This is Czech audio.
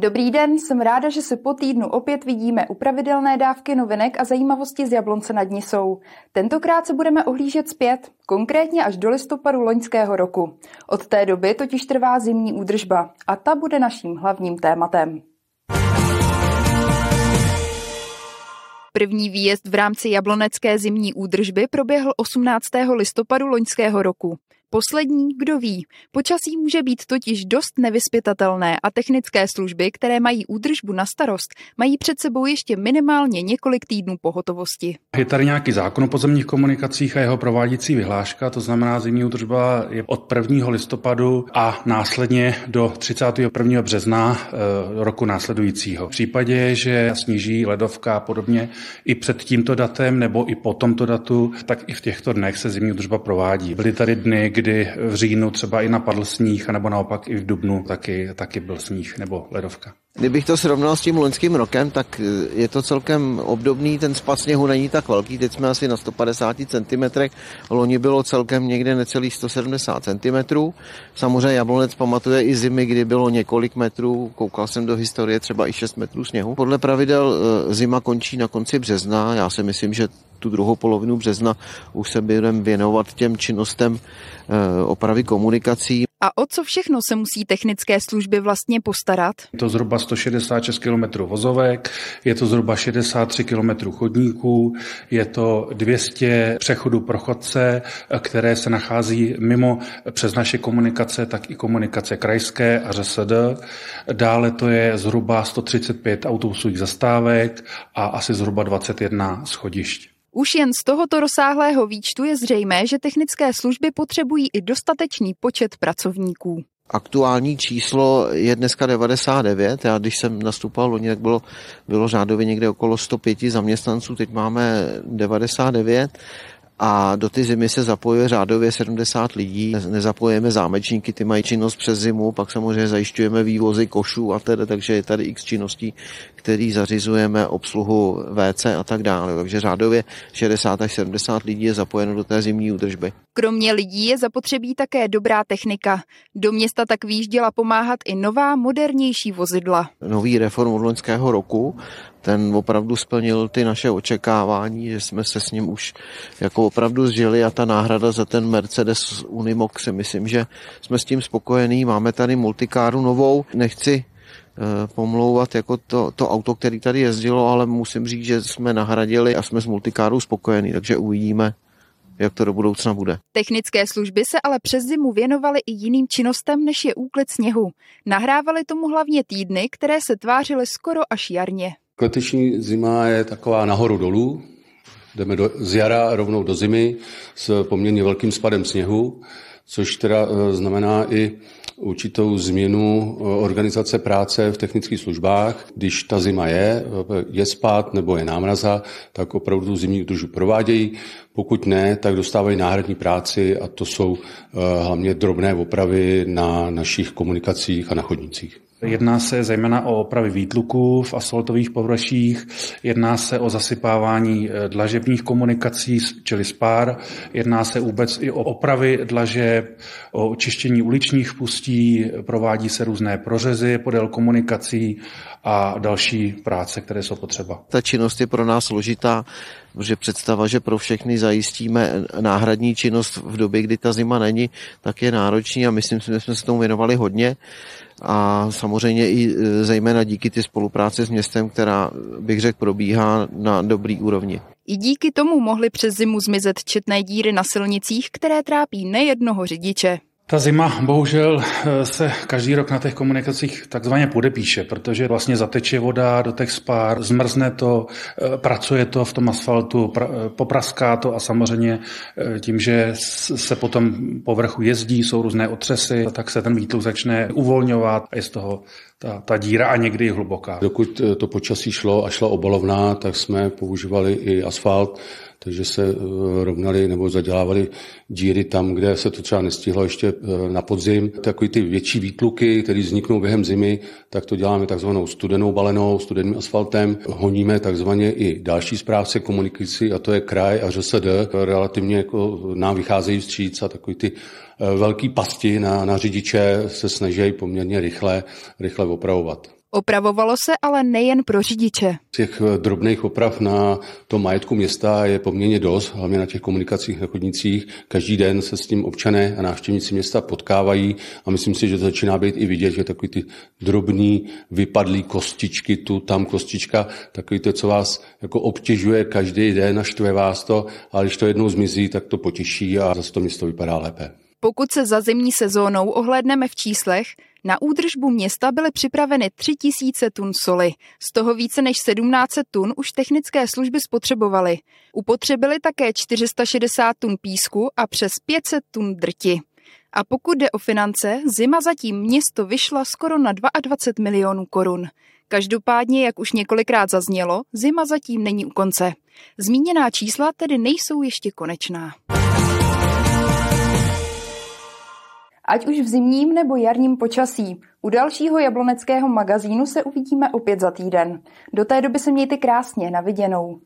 Dobrý den, jsem ráda, že se po týdnu opět vidíme u pravidelné dávky novinek a zajímavosti z Jablonce nad Nisou. Tentokrát se budeme ohlížet zpět, konkrétně až do listopadu loňského roku. Od té doby totiž trvá zimní údržba a ta bude naším hlavním tématem. První výjezd v rámci jablonecké zimní údržby proběhl 18. listopadu loňského roku. Poslední, kdo ví. Počasí může být totiž dost nevyspytatelné a technické služby, které mají údržbu na starost, mají před sebou ještě minimálně několik týdnů pohotovosti. Je tady nějaký zákon o pozemních komunikacích a jeho prováděcí vyhláška, to znamená zimní údržba je od 1. listopadu a následně do 31. března e, roku následujícího. V případě, že sníží ledovka a podobně i před tímto datem nebo i po tomto datu, tak i v těchto dnech se zimní údržba provádí. Byly tady dny, kdy v říjnu třeba i napadl sníh, nebo naopak i v dubnu taky, taky byl sníh nebo ledovka. Kdybych to srovnal s tím loňským rokem, tak eh, je to celkem obdobný, ten spad sněhu není tak velký, teď jsme asi na 150 cm, loni bylo celkem někde necelých 170 cm. Samozřejmě Jablonec pamatuje i zimy, kdy bylo několik metrů, koukal jsem do historie třeba i 6 metrů sněhu. Podle pravidel eh, zima končí na konci března, já si myslím, že tu druhou polovinu března už se budeme věnovat těm činnostem eh, opravy komunikací. A o co všechno se musí technické služby vlastně postarat? Je to zhruba 166 km vozovek, je to zhruba 63 km chodníků, je to 200 přechodů pro chodce, které se nachází mimo přes naše komunikace, tak i komunikace krajské a ŘSD. Dále to je zhruba 135 autobusových zastávek a asi zhruba 21 schodišť. Už jen z tohoto rozsáhlého výčtu je zřejmé, že technické služby potřebují i dostatečný počet pracovníků. Aktuální číslo je dneska 99. Já když jsem nastupoval loni, tak bylo, bylo řádově někde okolo 105 zaměstnanců, teď máme 99 a do ty zimy se zapojuje řádově 70 lidí. Nezapojujeme zámečníky, ty mají činnost přes zimu, pak samozřejmě zajišťujeme vývozy košů a tedy, takže je tady x činností, který zařizujeme, obsluhu WC a tak dále. Takže řádově 60 až 70 lidí je zapojeno do té zimní údržby. Kromě lidí je zapotřebí také dobrá technika. Do města tak výjížděla pomáhat i nová, modernější vozidla. Nový reform od loňského roku ten opravdu splnil ty naše očekávání, že jsme se s ním už jako opravdu zžili a ta náhrada za ten Mercedes Unimog si myslím, že jsme s tím spokojení. Máme tady multikáru novou, nechci eh, pomlouvat jako to, to auto, který tady jezdilo, ale musím říct, že jsme nahradili a jsme s multikárou spokojení, takže uvidíme, jak to do budoucna bude. Technické služby se ale přes zimu věnovaly i jiným činnostem, než je úklid sněhu. Nahrávali tomu hlavně týdny, které se tvářily skoro až jarně. Letošní zima je taková nahoru dolů. Jdeme do, z jara rovnou do zimy s poměrně velkým spadem sněhu, což teda e, znamená i určitou změnu e, organizace práce v technických službách. Když ta zima je, je spát nebo je námraza, tak opravdu tu zimní údržbu provádějí. Pokud ne, tak dostávají náhradní práci a to jsou hlavně drobné opravy na našich komunikacích a na chodnicích. Jedná se zejména o opravy výtluků v asfaltových površích, jedná se o zasypávání eh, dlažebních komunikací, čili spár, jedná se vůbec i o opravy dlažeb, o čištění uličních pustí, provádí se různé prořezy podél komunikací a další práce, které jsou potřeba. Ta činnost je pro nás složitá, protože představa, že pro všechny zajistíme náhradní činnost v době, kdy ta zima není, tak je náročný a myslím že jsme se tomu věnovali hodně a samozřejmě i e, zejména díky ty spolupráci s městem, která bych řekl probíhá na dobrý úrovni. I díky tomu mohly přes zimu zmizet četné díry na silnicích, které trápí nejednoho řidiče. Ta zima bohužel eh, se každý rok na těch komunikacích takzvaně podepíše, protože vlastně zateče voda do těch spár, zmrzne to, eh, pracuje to v tom asfaltu, eh, popraská to a samozřejmě tím, že se potom povrchu jezdí, jsou různé otřesy, tak se ten výtluk začne uvolňovat a je z toho ta, ta díra a někdy hluboká. Dokud to počasí šlo a šla obalovná, tak jsme používali i asfalt, takže se eh, rovnali nebo zadělávali díry tam, kde se to třeba nestihlo ještě eh, na podzim. Takový ty větší výtluky, které vzniknou během zimy, tak to děláme takzvanou studenou balenou, studeným asfaltem. Honíme takzvaně i další správce komunikací, a to je kraj a ŘSD. Relativně jako nám vycházejí vstříc a takový ty eh, velký pasti na, na řidiče se snaží poměrně rychle, rychle opravovat. Opravovalo se ale nejen pro řidiče. Těch eh, drobných oprav na tom majetku města je poměrně dost, hlavně na těch komunikacích na chodnicích. Každý den se s tím občané a návštěvníci města potkávají a myslím si, že to začíná být i vidět, že takový ty drobný vypadlý kostičky, tu tam kostička, takový to, co vás jako obtěžuje každý den, naštve vás to, ale když to jednou zmizí, tak to potěší a zase to město vypadá lépe. Pokud se za zimní sezónou ohlédneme v číslech, na údržbu města byly připraveny 3000 tun soli. Z toho více než 1700 tun už technické služby spotřebovaly. Upotřebili také 460 tun písku a přes 500 tun drti. A pokud jde o finance, zima zatím město vyšla skoro na 22 milionů korun. Každopádně, jak už několikrát zaznělo, zima zatím není u konce. Zmíněná čísla tedy nejsou ještě konečná. Ať už v zimním nebo jarním počasí, u dalšího jabloneckého magazínu se uvidíme opět za týden. Do té doby se mějte krásně, na viděnou.